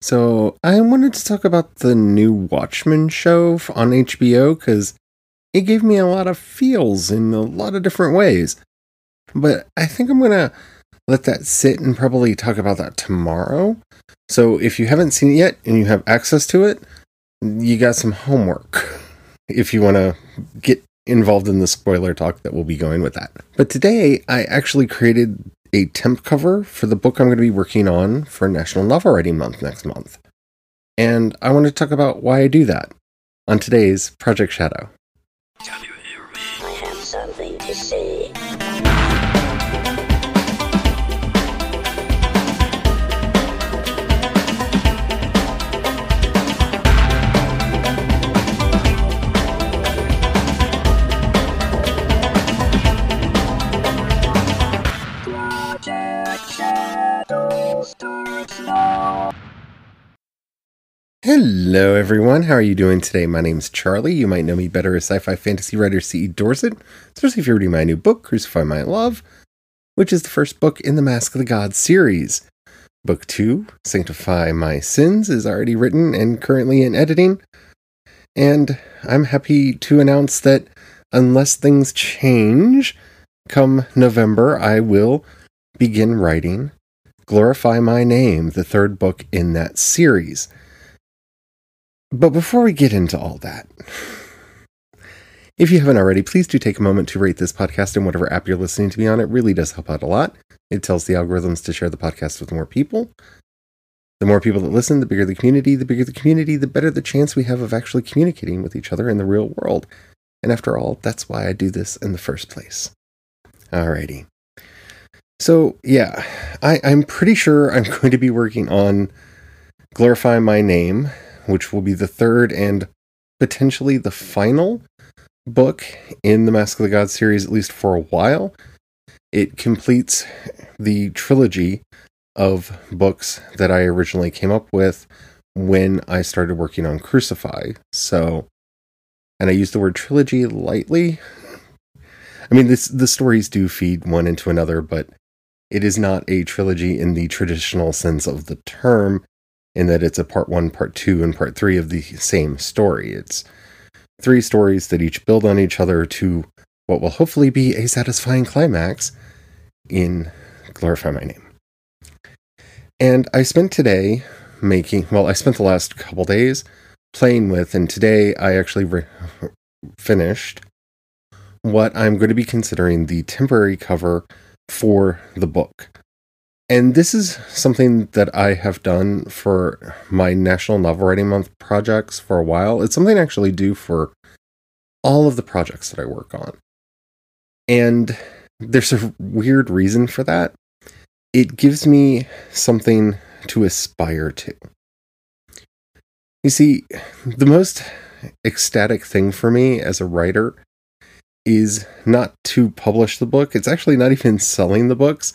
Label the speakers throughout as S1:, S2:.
S1: So, I wanted to talk about the new Watchmen show on HBO because it gave me a lot of feels in a lot of different ways. But I think I'm going to let that sit and probably talk about that tomorrow. So, if you haven't seen it yet and you have access to it, you got some homework if you want to get involved in the spoiler talk that will be going with that. But today, I actually created a temp cover for the book I'm going to be working on for National Novel Writing Month next month. And I want to talk about why I do that on today's Project Shadow. Hello, everyone. How are you doing today? My name is Charlie. You might know me better as sci fi fantasy writer C.E. Dorset, especially if you're reading my new book, Crucify My Love, which is the first book in the Mask of the Gods series. Book two, Sanctify My Sins, is already written and currently in editing. And I'm happy to announce that unless things change, come November, I will begin writing Glorify My Name, the third book in that series. But before we get into all that, if you haven't already, please do take a moment to rate this podcast in whatever app you're listening to me on. It really does help out a lot. It tells the algorithms to share the podcast with more people. The more people that listen, the bigger the community. The bigger the community, the better the chance we have of actually communicating with each other in the real world. And after all, that's why I do this in the first place. Alrighty. So, yeah, I, I'm pretty sure I'm going to be working on Glorify My Name, which will be the third and potentially the final book in the Mask of the Gods series, at least for a while. It completes the trilogy of books that I originally came up with when I started working on Crucify. So, and I use the word trilogy lightly. I mean, this the stories do feed one into another, but it is not a trilogy in the traditional sense of the term, in that it's a part one, part two, and part three of the same story. It's three stories that each build on each other to what will hopefully be a satisfying climax in Glorify My Name. And I spent today making, well, I spent the last couple days playing with, and today I actually re- finished what I'm going to be considering the temporary cover for the book. And this is something that I have done for my National Novel Writing Month projects for a while. It's something I actually do for all of the projects that I work on. And there's a weird reason for that. It gives me something to aspire to. You see, the most ecstatic thing for me as a writer is not to publish the book. It's actually not even selling the books.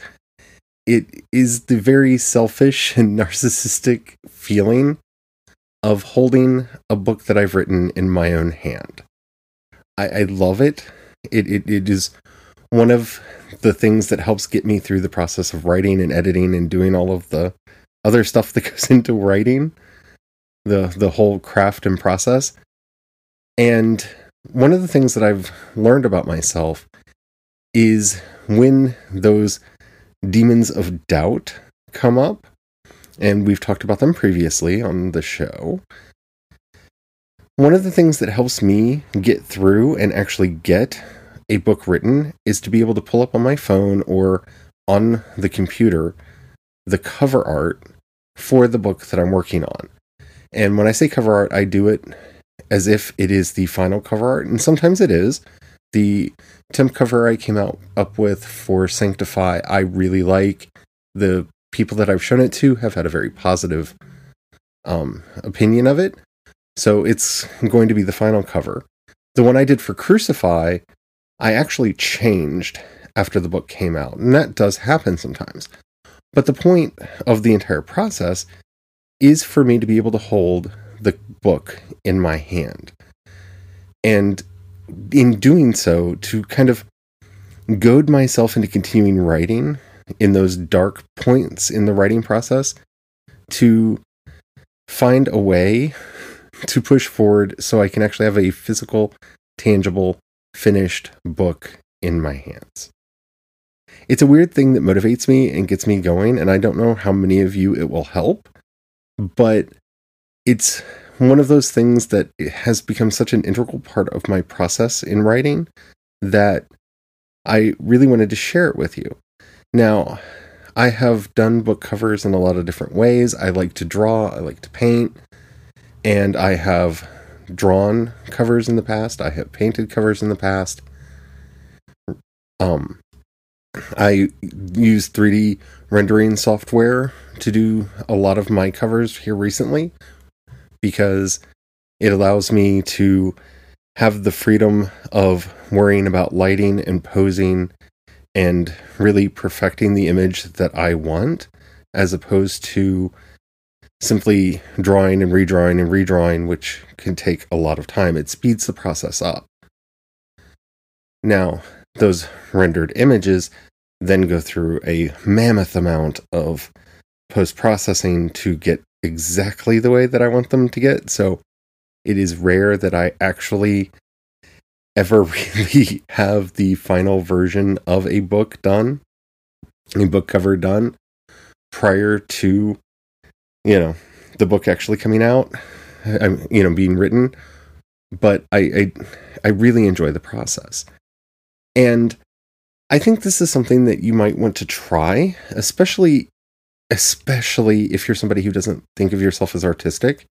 S1: It is the very selfish and narcissistic feeling of holding a book that I've written in my own hand. I, I love it. It, it. it is one of the things that helps get me through the process of writing and editing and doing all of the other stuff that goes into writing the the whole craft and process. And one of the things that I've learned about myself is when those demons of doubt come up, and we've talked about them previously on the show. One of the things that helps me get through and actually get a book written is to be able to pull up on my phone or on the computer the cover art for the book that I'm working on. And when I say cover art, I do it as if it is the final cover art, and sometimes it is. The temp cover I came out up with for Sanctify, I really like. The people that I've shown it to have had a very positive um, opinion of it. So it's going to be the final cover. The one I did for Crucify, I actually changed after the book came out, and that does happen sometimes. But the point of the entire process is for me to be able to hold the book in my hand. And in doing so, to kind of goad myself into continuing writing in those dark points in the writing process, to find a way to push forward so I can actually have a physical, tangible, finished book in my hands. It's a weird thing that motivates me and gets me going, and I don't know how many of you it will help, but it's one of those things that has become such an integral part of my process in writing that I really wanted to share it with you. Now, I have done book covers in a lot of different ways. I like to draw, I like to paint, and I have drawn covers in the past. I have painted covers in the past. Um, I use 3D rendering software to do a lot of my covers here recently because it allows me to have the freedom of worrying about lighting and posing and really perfecting the image that I want as opposed to simply drawing and redrawing and redrawing, which can take a lot of time. It speeds the process up. Now, those rendered images then go through a mammoth amount of post processing to get exactly the way that I want them to get. So it is rare that I actually ever really have the final version of a book done, a book cover done prior to, you know, the book actually coming out, I'm, you know, being written. But I, I, I really enjoy the process. And I think this is something that you might want to try, especially especially if you're somebody who doesn't think of yourself as artistic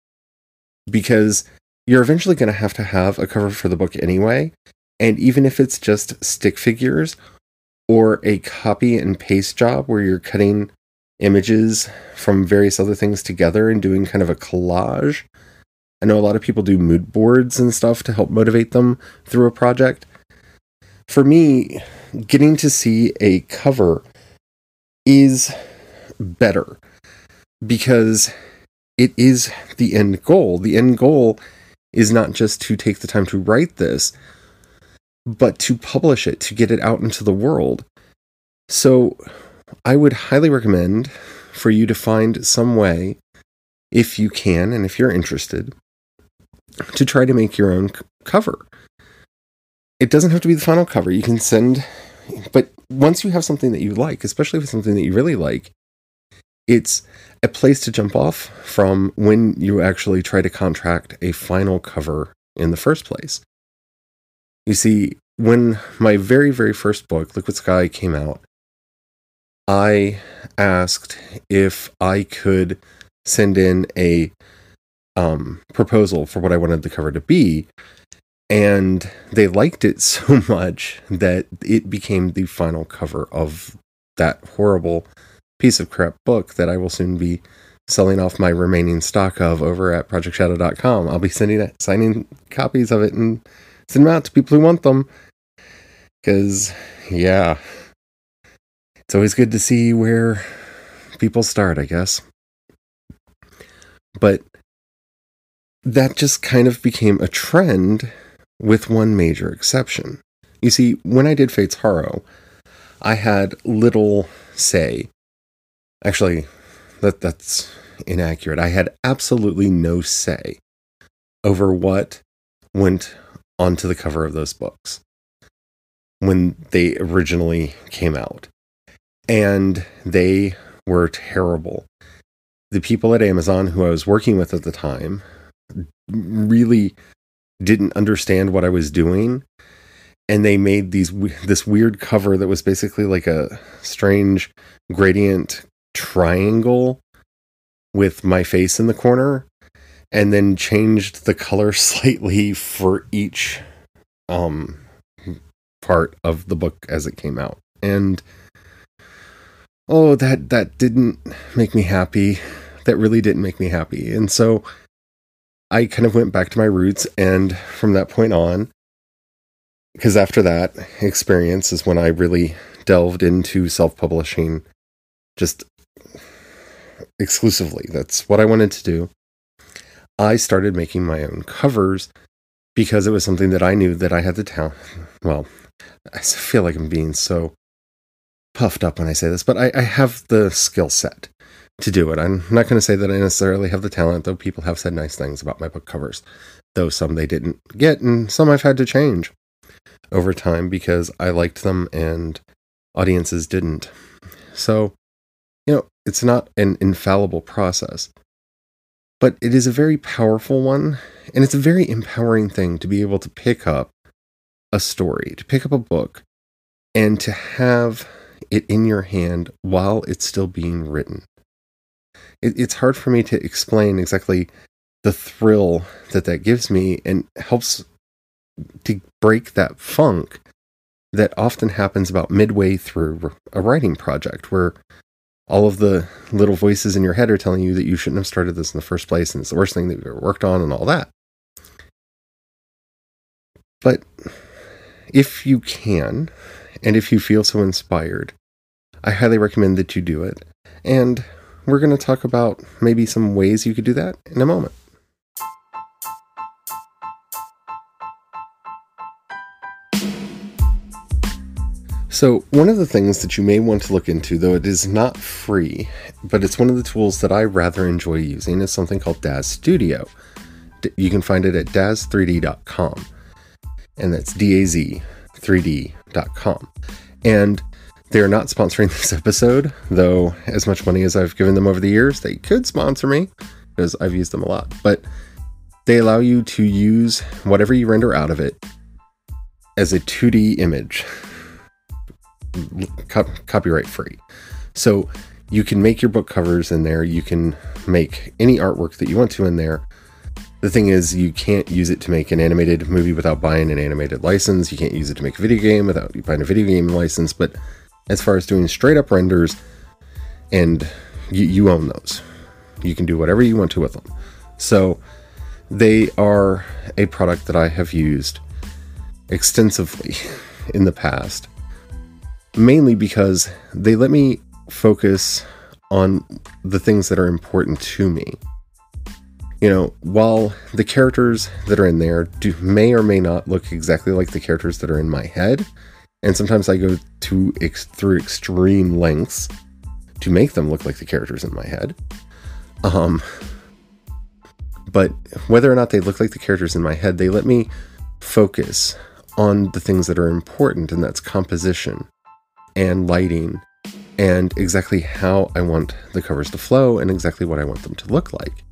S1: because you're eventually going to have to have a cover for the book anyway, and even if it's just stick figures or a copy and paste job where you're cutting images from various other things together and doing kind of a collage. I know a lot of people do mood boards and stuff to help motivate them through a project. For me, getting to see a cover is better because it is the end goal. The end goal is not just to take the time to write this, but to publish it, to get it out into the world. So I would highly recommend for you to find some way, if you can and if you're interested, to try to make your own cover. It doesn't have to be the final cover. You can send, but once you have something that you like, especially with something that you really like, it's a place to jump off from when you actually try to contract a final cover in the first place. You see, when my very, very first book, Liquid Sky, came out, I asked if I could send in a um, proposal for what I wanted the cover to be. And they liked it so much that it became the final cover of that horrible piece of crap book that I will soon be selling off my remaining stock of over at projectshadow.com. I'll be sending it, signing copies of it and send them out to people who want them. Cause yeah. It's always good to see where people start, I guess. But that just kind of became a trend with one major exception. You see, when I did Fate's Harrow, I had little say Actually, that that's inaccurate. I had absolutely no say over what went onto the cover of those books when they originally came out. And they were terrible. The people at Amazon who I was working with at the time really didn't understand what I was doing and they made these this weird cover that was basically like a strange gradient triangle with my face in the corner and then changed the color slightly for each um part of the book as it came out. And oh that that didn't make me happy. That really didn't make me happy. And so i kind of went back to my roots and from that point on because after that experience is when i really delved into self-publishing just exclusively. That's what I wanted to do. I started making my own covers because it was something that I knew that I had the talent. Well, I feel like I'm being so puffed up when I say this, but I, I have the skill set to do it. I'm not going to say that I necessarily have the talent, though people have said nice things about my book covers, though some they didn't get, and some I've had to change over time because I liked them and audiences didn't. So, you know, it's not an infallible process, but it is a very powerful one, and it's a very empowering thing to be able to pick up a story, to pick up a book, and to have it in your hand while it's still being written. It, it's hard for me to explain exactly the thrill that that gives me and helps to break that funk that often happens about midway through a writing project where all of the little voices in your head are telling you that you shouldn't have started this in the first place and it's the worst thing that you've ever worked on and all that. But if you can, and if you feel so inspired, I highly recommend that you do it. And we're going to talk about maybe some ways you could do that in a moment. So, one of the things that you may want to look into, though it is not free, but it's one of the tools that I rather enjoy using, is something called Daz Studio. You can find it at daz3d.com, and that's D A Z 3d.com. And they're not sponsoring this episode, though, as much money as I've given them over the years, they could sponsor me because I've used them a lot. But they allow you to use whatever you render out of it as a 2D image copyright free. So you can make your book covers in there. You can make any artwork that you want to in there. The thing is, you can't use it to make an animated movie without buying an animated license. You can't use it to make a video game without you buying a video game license. But as far as doing straight up renders, and you, you own those, you can do whatever you want to with them. So they are a product that I have used extensively in the past mainly because they let me focus on the things that are important to me. You know, while the characters that are in there do may or may not look exactly like the characters that are in my head, and sometimes I go to ex- through extreme lengths to make them look like the characters in my head. Um, but whether or not they look like the characters in my head, they let me focus on the things that are important, and that's composition, and lighting and exactly how I want the covers to flow and exactly what I want them to look like.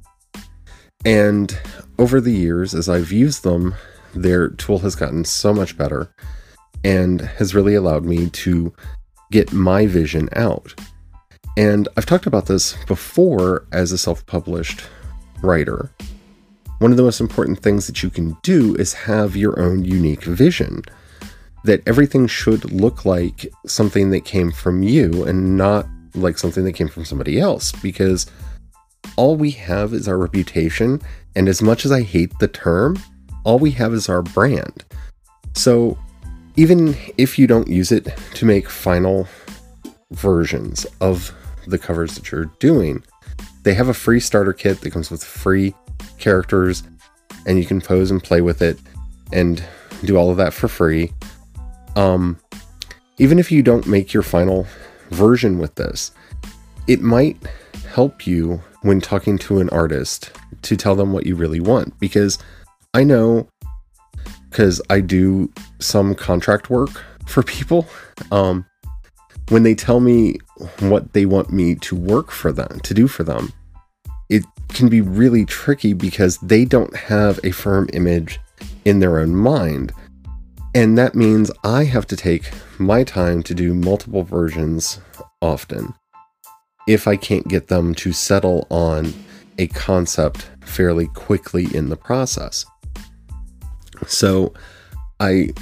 S1: And over the years, as I've used them, their tool has gotten so much better and has really allowed me to get my vision out. And I've talked about this before as a self published writer. One of the most important things that you can do is have your own unique vision that everything should look like something that came from you and not like something that came from somebody else because all we have is our reputation. And as much as I hate the term, all we have is our brand. So even if you don't use it to make final versions of the covers that you're doing, they have a free starter kit that comes with free characters and you can pose and play with it and do all of that for free. Um, even if you don't make your final version with this, it might help you when talking to an artist to tell them what you really want. Because I know, because I do some contract work for people, um, when they tell me what they want me to work for them, to do for them, it can be really tricky because they don't have a firm image in their own mind. And that means I have to take my time to do multiple versions often if I can't get them to settle on a concept fairly quickly in the process. So I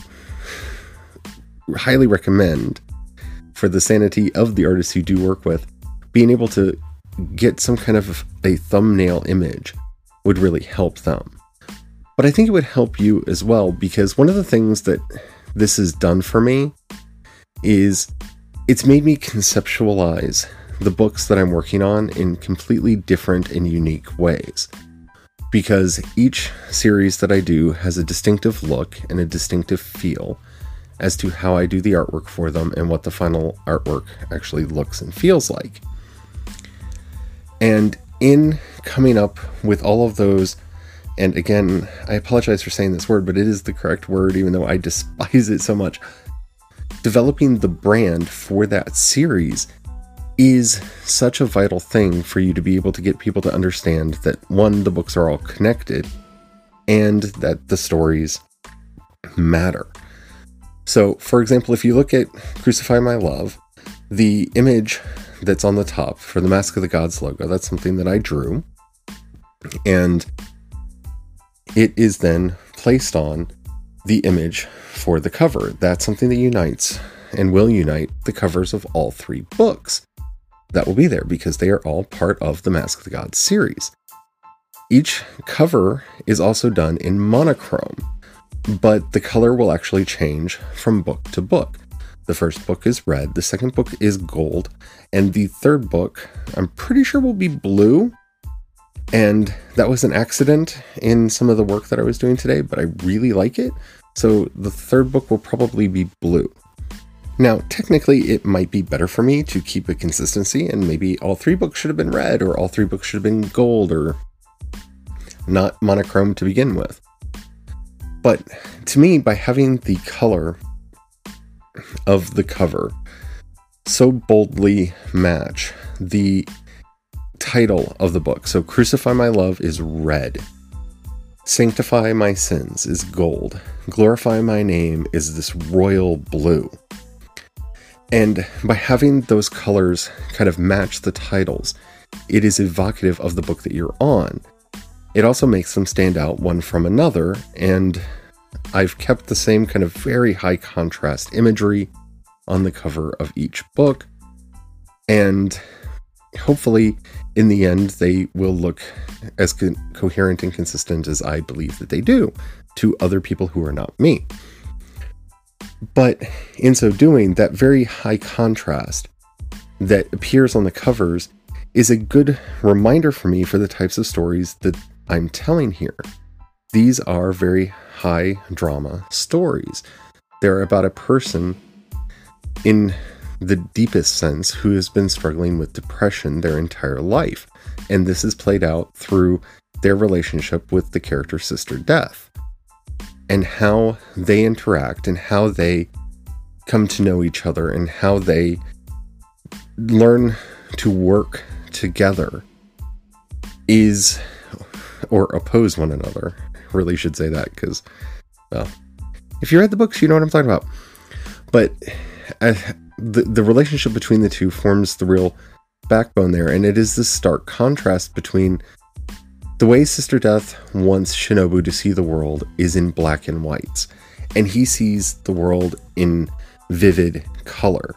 S1: highly recommend for the sanity of the artists you do work with, being able to get some kind of a thumbnail image would really help them. But I think it would help you as well because one of the things that this has done for me is it's made me conceptualize the books that I'm working on in completely different and unique ways. Because each series that I do has a distinctive look and a distinctive feel as to how I do the artwork for them and what the final artwork actually looks and feels like. And in coming up with all of those, and again, I apologize for saying this word, but it is the correct word, even though I despise it so much. Developing the brand for that series is such a vital thing for you to be able to get people to understand that one, the books are all connected, and that the stories matter. So, for example, if you look at Crucify My Love, the image that's on the top for the Mask of the Gods logo, that's something that I drew. And it is then placed on the image for the cover. That's something that unites and will unite the covers of all three books. That will be there because they are all part of the Mask of the Gods series. Each cover is also done in monochrome, but the color will actually change from book to book. The first book is red, the second book is gold, and the third book, I'm pretty sure, will be blue. And that was an accident in some of the work that I was doing today, but I really like it. So the third book will probably be blue. Now, technically, it might be better for me to keep a consistency, and maybe all three books should have been red, or all three books should have been gold, or not monochrome to begin with. But to me, by having the color of the cover so boldly match the title of the book, so Crucify My Love is red, Sanctify My Sins is gold, Glorify My Name is this royal blue. And by having those colors kind of match the titles, it is evocative of the book that you're on. It also makes them stand out one from another, and I've kept the same kind of very high contrast imagery on the cover of each book, and hopefully, in the end, they will look as co- coherent and consistent as I believe that they do to other people who are not me. But in so doing, that very high contrast that appears on the covers is a good reminder for me for the types of stories that I'm telling here. These are very high drama stories. They're about a person in the deepest sense who has been struggling with depression their entire life. And this is played out through their relationship with the character Sister Death and how they interact and how they come to know each other and how they learn to work together is or oppose one another. Really should say that because, well, if you read the books, you know what I'm talking about. But uh, the the relationship between the two forms the real backbone there, and it is this stark contrast between the way Sister Death wants Shinobu to see the world is in black and whites, and he sees the world in vivid color.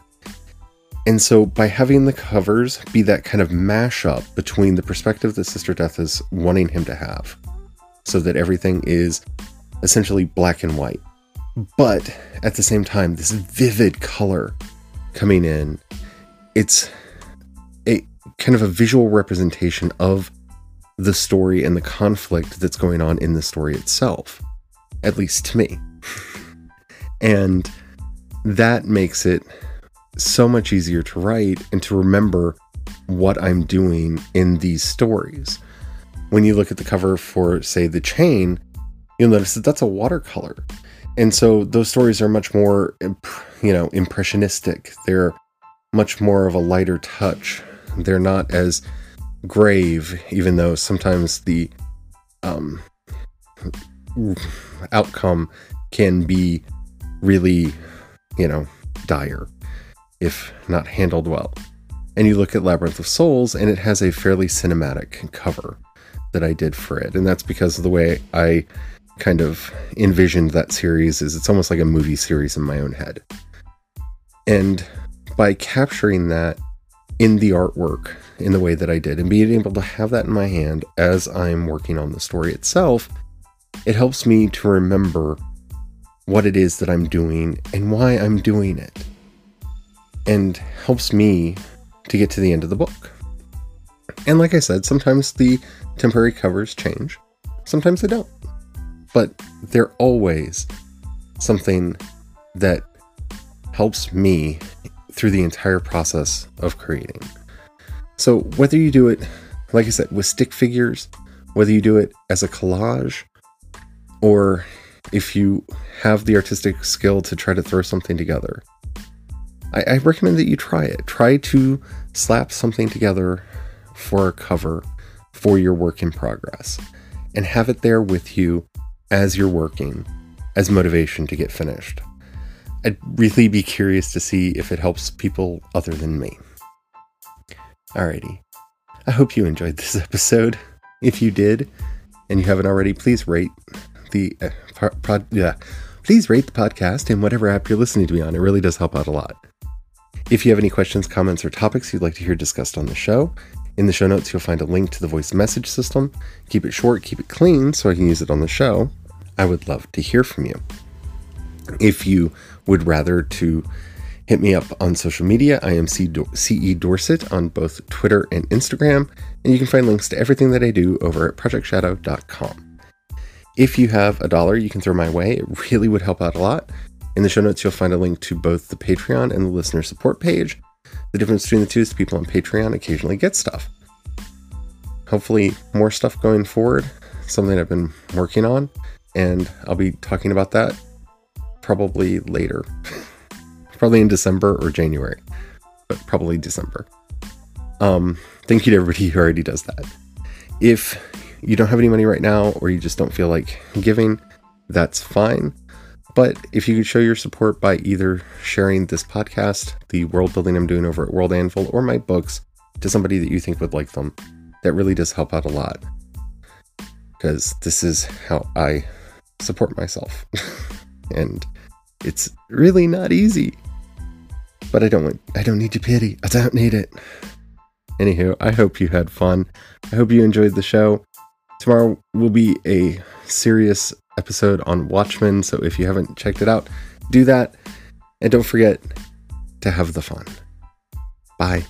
S1: And so, by having the covers be that kind of mashup between the perspective that Sister Death is wanting him to have, so that everything is essentially black and white, but at the same time, this vivid color coming in, it's a kind of a visual representation of the story and the conflict that's going on in the story itself, at least to me. and that makes it so much easier to write and to remember what I'm doing in these stories. When you look at the cover for, say, The Chain, you'll notice that that's a watercolor. And so those stories are much more, you know, impressionistic. They're much more of a lighter touch. They're not as grave, even though sometimes the um, outcome can be really, you know, dire if not handled well. And you look at Labyrinth of Souls, and it has a fairly cinematic cover that I did for it. And that's because of the way I kind of envisioned that series is it's almost like a movie series in my own head. And by capturing that in the artwork in the way that I did and being able to have that in my hand as I'm working on the story itself, it helps me to remember what it is that I'm doing and why I'm doing it. And helps me to get to the end of the book. And like I said, sometimes the temporary covers change, sometimes they don't. But they're always something that helps me through the entire process of creating. So, whether you do it like I said, with stick figures, whether you do it as a collage or if you have the artistic skill to try to throw something together. I, I recommend that you try it. Try to slap something together for a cover for your work in progress and have it there with you as you're working as motivation to get finished. I'd really be curious to see if it helps people other than me. Alrighty. I hope you enjoyed this episode. If you did, and you haven't already, please rate the uh, yeah, please rate the podcast in whatever app you're listening to me on. It really does help out a lot. If you have any questions, comments, or topics you'd like to hear discussed on the show, in the show notes you'll find a link to the voice message system. Keep it short, keep it clean, so I can use it on the show. I would love to hear from you. If you would rather to hit me up on social media, I am CE Dorset on both Twitter and Instagram, and you can find links to everything that I do over at projectshadow.com. If you have a dollar you can throw my way, it really would help out a lot. In the show notes, you'll find a link to both the Patreon and the listener support page. The difference between the two is people on Patreon occasionally get stuff. Hopefully, more stuff going forward, something I've been working on, and I'll be talking about that probably later. probably in December or January, but probably December. Um, thank you to everybody who already does that. If you don't have any money right now or you just don't feel like giving, that's fine. But if you could show your support by either sharing this podcast, the world building I'm doing over at World Anvil, or my books to somebody that you think would like them, that really does help out a lot. Because this is how I support myself. and it's really not easy. But I don't want I don't need your pity. I don't need it. Anywho, I hope you had fun. I hope you enjoyed the show. Tomorrow will be a serious episode on Watchmen, so if you haven't checked it out, do that. And don't forget to have the fun. Bye.